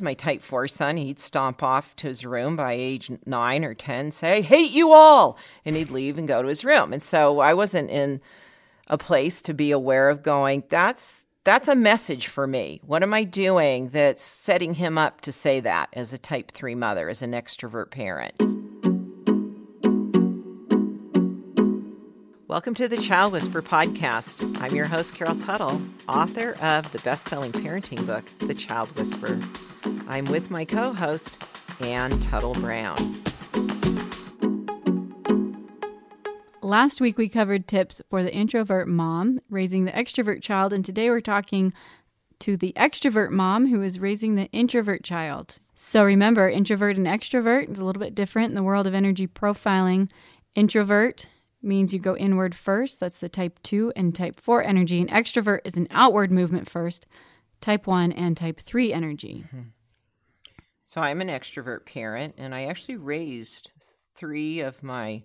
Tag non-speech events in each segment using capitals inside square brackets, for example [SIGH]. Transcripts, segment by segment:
my type 4 son, he'd stomp off to his room by age 9 or 10, say, I hate you all. And he'd leave and go to his room. And so I wasn't in a place to be aware of going, that's that's a message for me. What am I doing that's setting him up to say that as a type 3 mother, as an extrovert parent? Welcome to the Child Whisperer podcast. I'm your host, Carol Tuttle, author of the best selling parenting book, The Child Whisperer. I'm with my co host, Anne Tuttle Brown. Last week, we covered tips for the introvert mom raising the extrovert child, and today we're talking to the extrovert mom who is raising the introvert child. So remember, introvert and extrovert is a little bit different in the world of energy profiling. Introvert means you go inward first. That's the type 2 and type 4 energy. And extrovert is an outward movement first, type 1 and type 3 energy. Mm-hmm. So I'm an extrovert parent, and I actually raised three of my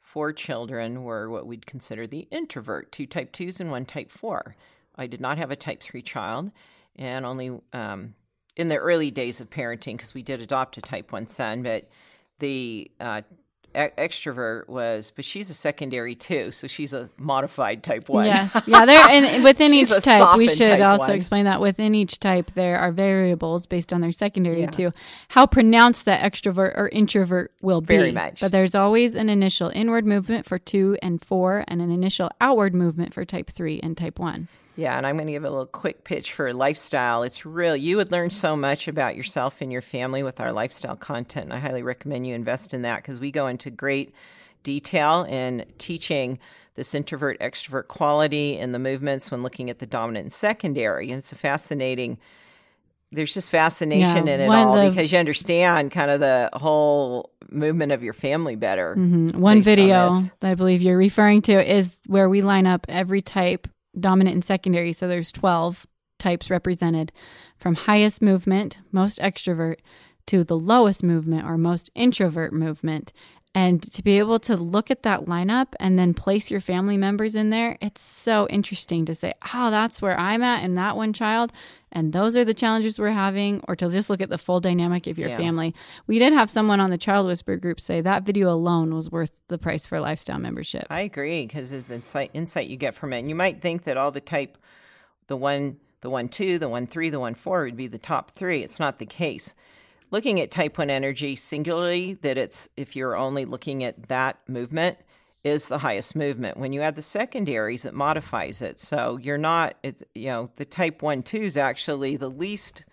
four children were what we'd consider the introvert, two type 2s and one type 4. I did not have a type 3 child, and only um, in the early days of parenting, because we did adopt a type 1 son, but the uh, extrovert was, but she's a secondary too, so she's a modified type one. Yes, yeah. There and [LAUGHS] within each type, we should also one. explain that within each type there are variables based on their secondary yeah. too. How pronounced that extrovert or introvert will be. Very much. But there's always an initial inward movement for two and four, and an initial outward movement for type three and type one. Yeah, and I'm going to give a little quick pitch for lifestyle. It's real. You would learn so much about yourself and your family with our lifestyle content. And I highly recommend you invest in that because we go into great detail in teaching this introvert extrovert quality and the movements when looking at the dominant and secondary. And it's a fascinating there's just fascination yeah, in it all the, because you understand kind of the whole movement of your family better. Mm-hmm. One video on I believe you're referring to is where we line up every type dominant and secondary. So there's 12 types represented from highest movement, most extrovert, to the lowest movement or most introvert movement. And to be able to look at that lineup and then place your family members in there, it's so interesting to say, oh, that's where I'm at and that one child. And those are the challenges we're having, or to just look at the full dynamic of your yeah. family. We did have someone on the Child Whisperer group say that video alone was worth the price for a lifestyle membership. I agree because the insight, insight you get from it. And you might think that all the type, the one, the one two, the one three, the one four would be the top three. It's not the case looking at type 1 energy singularly, that it's if you're only looking at that movement, is the highest movement. When you add the secondaries, it modifies it. So you're not, it's, you know, the type 1 2 is actually the least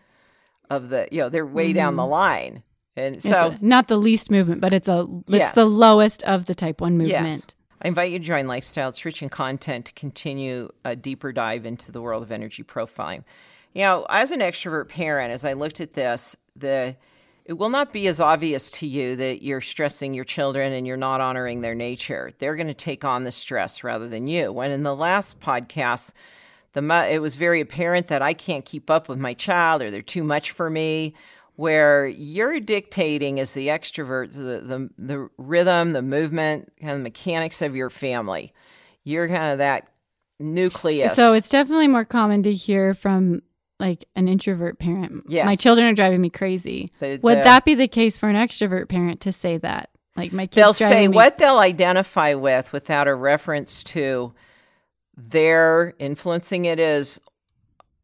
of the, you know, they're way mm-hmm. down the mm-hmm. line. And so, a, not the least movement, but it's a it's yes. the lowest of the type one movement. Yes. I invite you to join Lifestyle. It's rich in content to continue a deeper dive into the world of energy profiling. You know, as an extrovert parent, as I looked at this, the it will not be as obvious to you that you're stressing your children and you're not honoring their nature. They're going to take on the stress rather than you. When in the last podcast, the it was very apparent that I can't keep up with my child or they're too much for me. Where you're dictating as the extrovert the, the, the rhythm, the movement, kind of the mechanics of your family. You're kind of that nucleus. So it's definitely more common to hear from like an introvert parent. Yes. My children are driving me crazy. The, the, Would that be the case for an extrovert parent to say that? Like my kids They'll say me- what they'll identify with without a reference to their influencing it is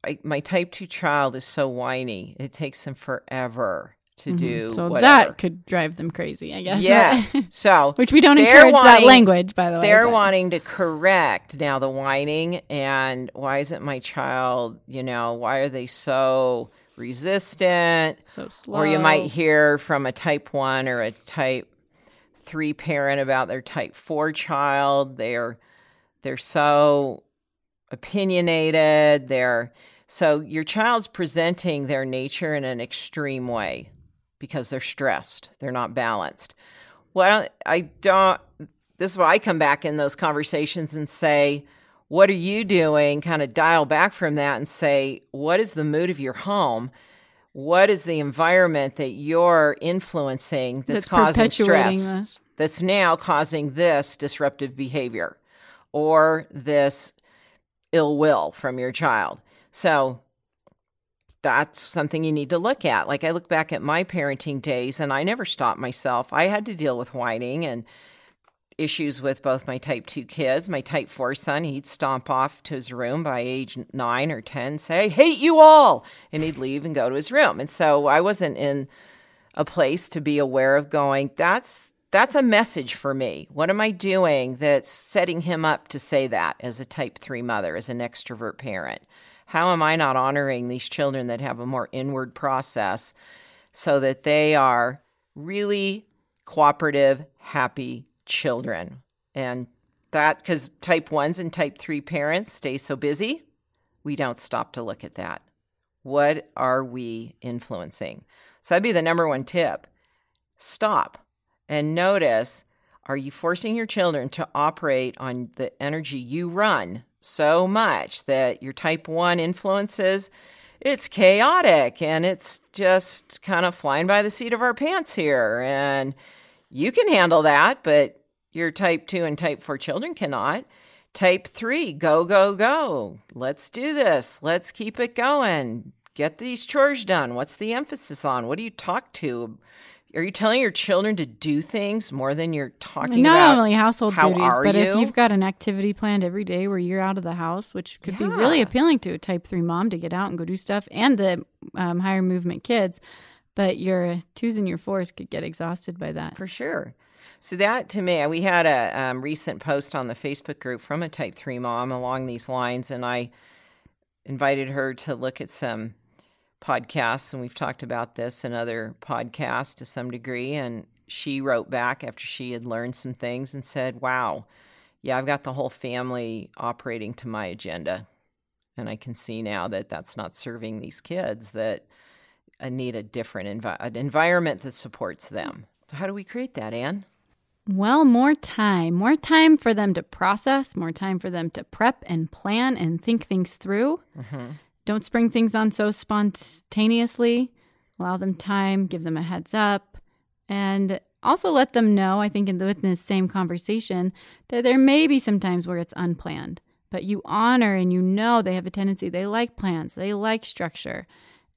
I, my type 2 child is so whiny. It takes them forever to mm-hmm. do so whatever. that could drive them crazy i guess yes [LAUGHS] so which we don't encourage wanting, that language by the way they're but. wanting to correct now the whining and why isn't my child you know why are they so resistant so slow or you might hear from a type 1 or a type 3 parent about their type 4 child they're they're so opinionated they're so your child's presenting their nature in an extreme way because they're stressed, they're not balanced. Well, I don't, this is why I come back in those conversations and say, what are you doing? Kind of dial back from that and say, what is the mood of your home? What is the environment that you're influencing that's, that's causing stress? This. That's now causing this disruptive behavior or this ill will from your child. So that's something you need to look at. Like I look back at my parenting days and I never stopped myself. I had to deal with whining and issues with both my type 2 kids. My type 4 son, he'd stomp off to his room by age 9 or 10, say, I hate you all. And he'd leave and go to his room. And so I wasn't in a place to be aware of going, that's that's a message for me. What am I doing that's setting him up to say that as a type 3 mother, as an extrovert parent? How am I not honoring these children that have a more inward process so that they are really cooperative, happy children? And that, because type 1s and type 3 parents stay so busy, we don't stop to look at that. What are we influencing? So that'd be the number one tip. Stop and notice are you forcing your children to operate on the energy you run so much that your type 1 influences it's chaotic and it's just kind of flying by the seat of our pants here. And you can handle that but your type 2 and type 4 children cannot. Type 3 go go go. Let's do this. Let's keep it going. Get these chores done. What's the emphasis on? What do you talk to are you telling your children to do things more than you're talking Not about? Not only household duties, but you? if you've got an activity planned every day where you're out of the house, which could yeah. be really appealing to a type three mom to get out and go do stuff, and the um, higher movement kids, but your twos and your fours could get exhausted by that. For sure. So that to me, we had a um, recent post on the Facebook group from a type three mom along these lines, and I invited her to look at some podcasts, and we've talked about this in other podcasts to some degree. And she wrote back after she had learned some things and said, Wow, yeah, I've got the whole family operating to my agenda. And I can see now that that's not serving these kids that I need a different envi- an environment that supports them. So, how do we create that, Anne? Well, more time. More time for them to process, more time for them to prep and plan and think things through. Mm-hmm. Don't spring things on so spontaneously. Allow them time, give them a heads up, and also let them know, I think, in the, within the same conversation, that there may be some times where it's unplanned, but you honor and you know they have a tendency, they like plans, they like structure,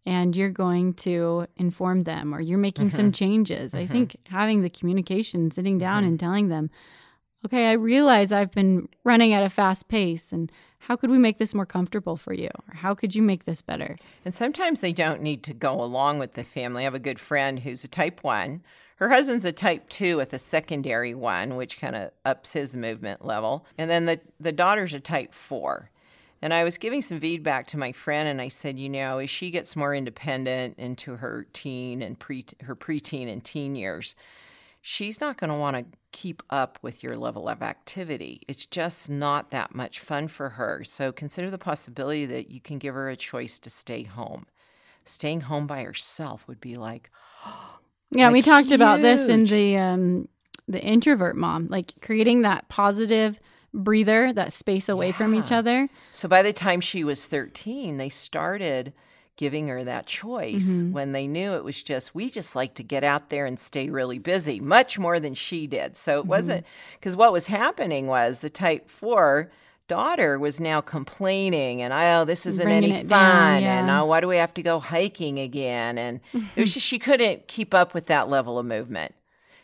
and you're going to inform them or you're making mm-hmm. some changes. Mm-hmm. I think having the communication, sitting down mm-hmm. and telling them, okay, I realize I've been running at a fast pace and how could we make this more comfortable for you? Or how could you make this better? And sometimes they don't need to go along with the family. I have a good friend who's a type one. Her husband's a type two with a secondary one, which kind of ups his movement level. And then the, the daughter's a type four. And I was giving some feedback to my friend, and I said, you know, as she gets more independent into her teen and pre her preteen and teen years, she's not going to want to keep up with your level of activity. It's just not that much fun for her. So consider the possibility that you can give her a choice to stay home. Staying home by herself would be like, [GASPS] yeah, like we talked huge. about this in the um, the introvert mom, like creating that positive breather, that space away yeah. from each other. So by the time she was 13, they started giving her that choice mm-hmm. when they knew it was just we just like to get out there and stay really busy much more than she did so it mm-hmm. wasn't because what was happening was the type 4 daughter was now complaining and oh this isn't Bringing any fun down, yeah. and oh why do we have to go hiking again and it was [LAUGHS] just she couldn't keep up with that level of movement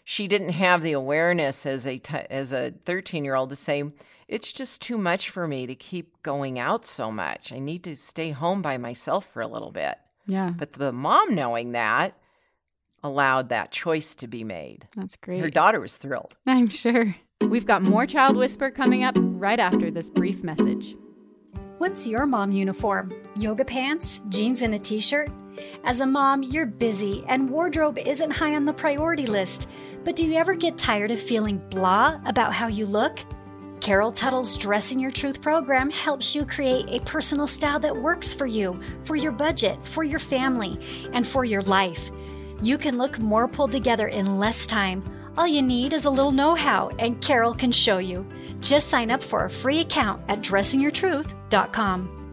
she didn't have the awareness as a as a 13 year old to say it's just too much for me to keep going out so much. I need to stay home by myself for a little bit. Yeah. But the mom knowing that allowed that choice to be made. That's great. Her daughter was thrilled. [LAUGHS] I'm sure. We've got more Child Whisperer coming up right after this brief message. What's your mom uniform? Yoga pants, jeans, and a t shirt? As a mom, you're busy and wardrobe isn't high on the priority list. But do you ever get tired of feeling blah about how you look? Carol Tuttle's Dressing Your Truth program helps you create a personal style that works for you, for your budget, for your family, and for your life. You can look more pulled together in less time. All you need is a little know how, and Carol can show you. Just sign up for a free account at dressingyourtruth.com.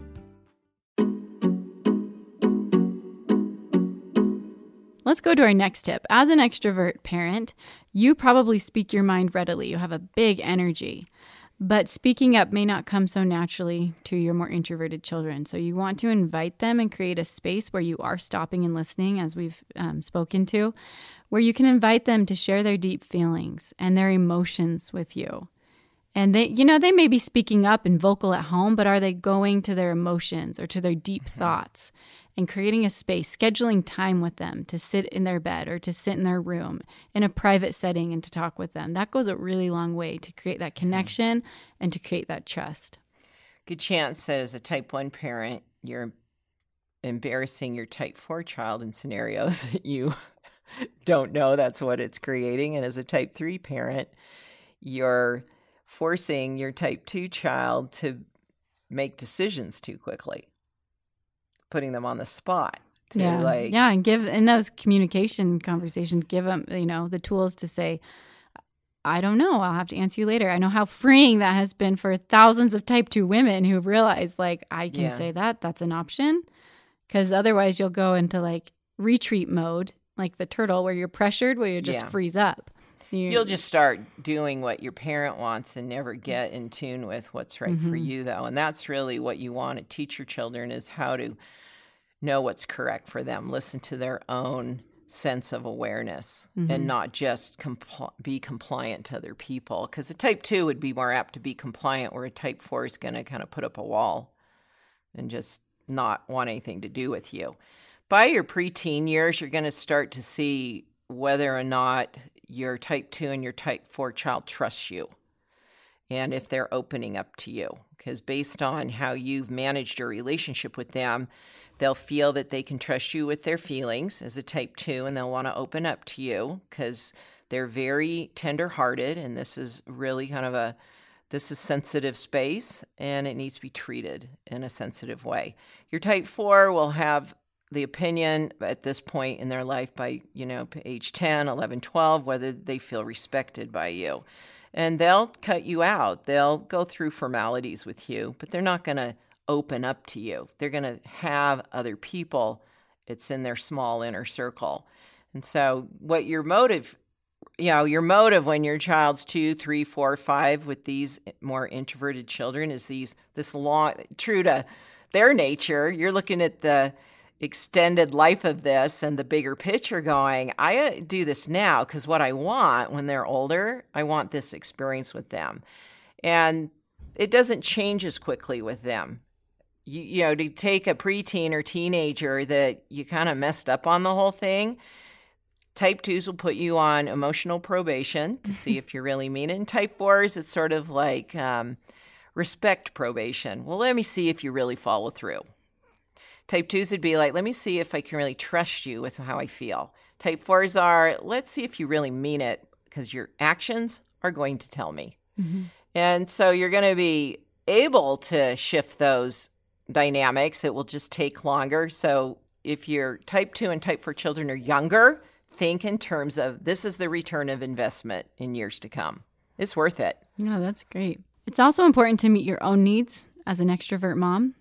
Let's go to our next tip. As an extrovert parent, you probably speak your mind readily. You have a big energy. But speaking up may not come so naturally to your more introverted children. So you want to invite them and create a space where you are stopping and listening, as we've um, spoken to, where you can invite them to share their deep feelings and their emotions with you. And they, you know, they may be speaking up and vocal at home, but are they going to their emotions or to their deep mm-hmm. thoughts? And creating a space, scheduling time with them to sit in their bed or to sit in their room in a private setting and to talk with them. That goes a really long way to create that mm-hmm. connection and to create that trust. Good chance that as a type 1 parent, you're embarrassing your type 4 child in scenarios [LAUGHS] that you [LAUGHS] don't know that's what it's creating. And as a type 3 parent, you're forcing your type 2 child to make decisions too quickly putting them on the spot. To, yeah, like, yeah, and give in those communication conversations, give them you know the tools to say, I don't know. I'll have to answer you later. I know how freeing that has been for thousands of type 2 women who realize, like, I can yeah. say that. That's an option. Because otherwise, you'll go into like retreat mode, like the turtle, where you're pressured, where you just yeah. freeze up. You will just start doing what your parent wants and never get in tune with what's right mm-hmm. for you, though. And that's really what you want to teach your children is how to know what's correct for them, listen to their own sense of awareness mm-hmm. and not just compl- be compliant to other people. Because a type two would be more apt to be compliant, where a type four is going to kind of put up a wall and just not want anything to do with you. By your preteen years, you're going to start to see whether or not your type two and your type four child trusts you and if they're opening up to you. Because based on how you've managed your relationship with them, They'll feel that they can trust you with their feelings as a type 2 and they'll want to open up to you cuz they're very tender-hearted and this is really kind of a this is sensitive space and it needs to be treated in a sensitive way. Your type 4 will have the opinion at this point in their life by, you know, age 10, 11, 12 whether they feel respected by you. And they'll cut you out. They'll go through formalities with you, but they're not going to open up to you. They're going to have other people. It's in their small inner circle. And so, what your motive, you know, your motive when your child's two, three, four, five with these more introverted children is these, this long, true to their nature, you're looking at the extended life of this and the bigger picture going, I uh, do this now because what I want when they're older, I want this experience with them. And it doesn't change as quickly with them you, you know, to take a preteen or teenager that you kind of messed up on the whole thing, type twos will put you on emotional probation to see [LAUGHS] if you really mean it. And type fours, it's sort of like um, respect probation. Well, let me see if you really follow through. Type twos would be like, let me see if I can really trust you with how I feel. Type fours are, let's see if you really mean it because your actions are going to tell me. Mm-hmm. And so you're going to be able to shift those dynamics. It will just take longer. So if your type 2 and type 4 children are younger, think in terms of this is the return of investment in years to come. It's worth it. No, that's great. It's also important to meet your own needs as an extrovert mom.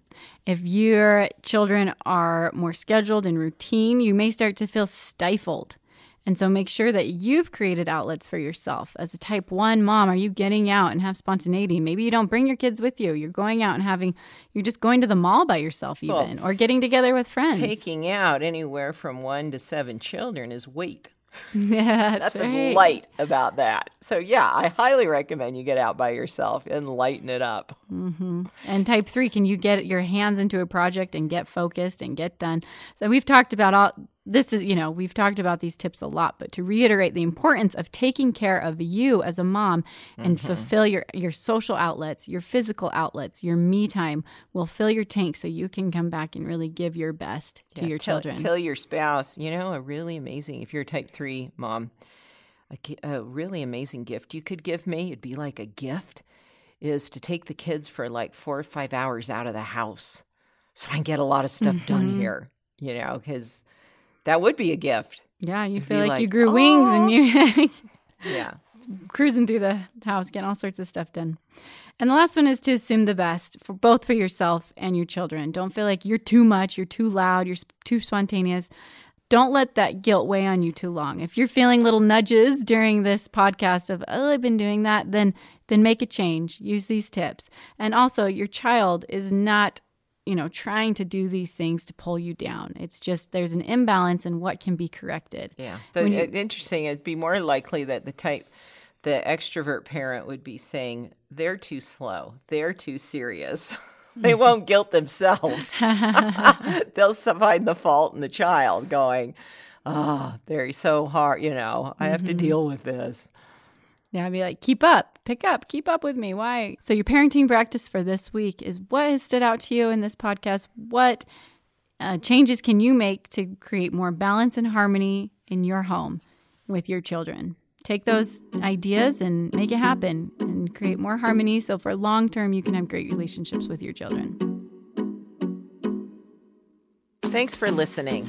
If your children are more scheduled and routine, you may start to feel stifled and so make sure that you've created outlets for yourself. As a type 1 mom, are you getting out and have spontaneity? Maybe you don't bring your kids with you. You're going out and having, you're just going to the mall by yourself, even, well, or getting together with friends. Taking out anywhere from one to seven children is weight. [LAUGHS] Yeah, that's Nothing right. light about that. So yeah, I highly recommend you get out by yourself and lighten it up. Mm-hmm. And type three, can you get your hands into a project and get focused and get done? So we've talked about all this is, you know, we've talked about these tips a lot, but to reiterate the importance of taking care of you as a mom and mm-hmm. fulfill your your social outlets, your physical outlets, your me time will fill your tank so you can come back and really give your best to your tell, children. Tell your spouse, you know, a really amazing if you're a type 3 mom, a, a really amazing gift you could give me, it'd be like a gift is to take the kids for like 4 or 5 hours out of the house so I can get a lot of stuff mm-hmm. done here, you know, cuz that would be a gift. Yeah, you feel like, like, you grew wings and you [LAUGHS] Yeah. cruising through the house, getting all sorts of stuff done. And the last one is to assume the best for both for yourself and your children. Don't feel like you're too much, you're too loud, you're too spontaneous. Don't let that guilt weigh on you too long. If you're feeling little nudges during this podcast of, oh, I've been doing that, then then make a change. Use these tips. And also, your child is not you know, trying to do these things to pull you down. It's just there's an imbalance in what can be corrected. Yeah. The, you, interesting. It'd be more likely that the type, the extrovert parent would be saying, they're too slow, they're too serious. [LAUGHS] they [LAUGHS] won't guilt themselves. [LAUGHS] They'll find the fault in the child, going, oh, they're so hard, you know, I have mm-hmm. to deal with this. Yeah, I'd be like, keep up, pick up, keep up with me. Why? So, your parenting practice for this week is what has stood out to you in this podcast? What uh, changes can you make to create more balance and harmony in your home with your children? Take those ideas and make it happen and create more harmony so for long term you can have great relationships with your children. Thanks for listening.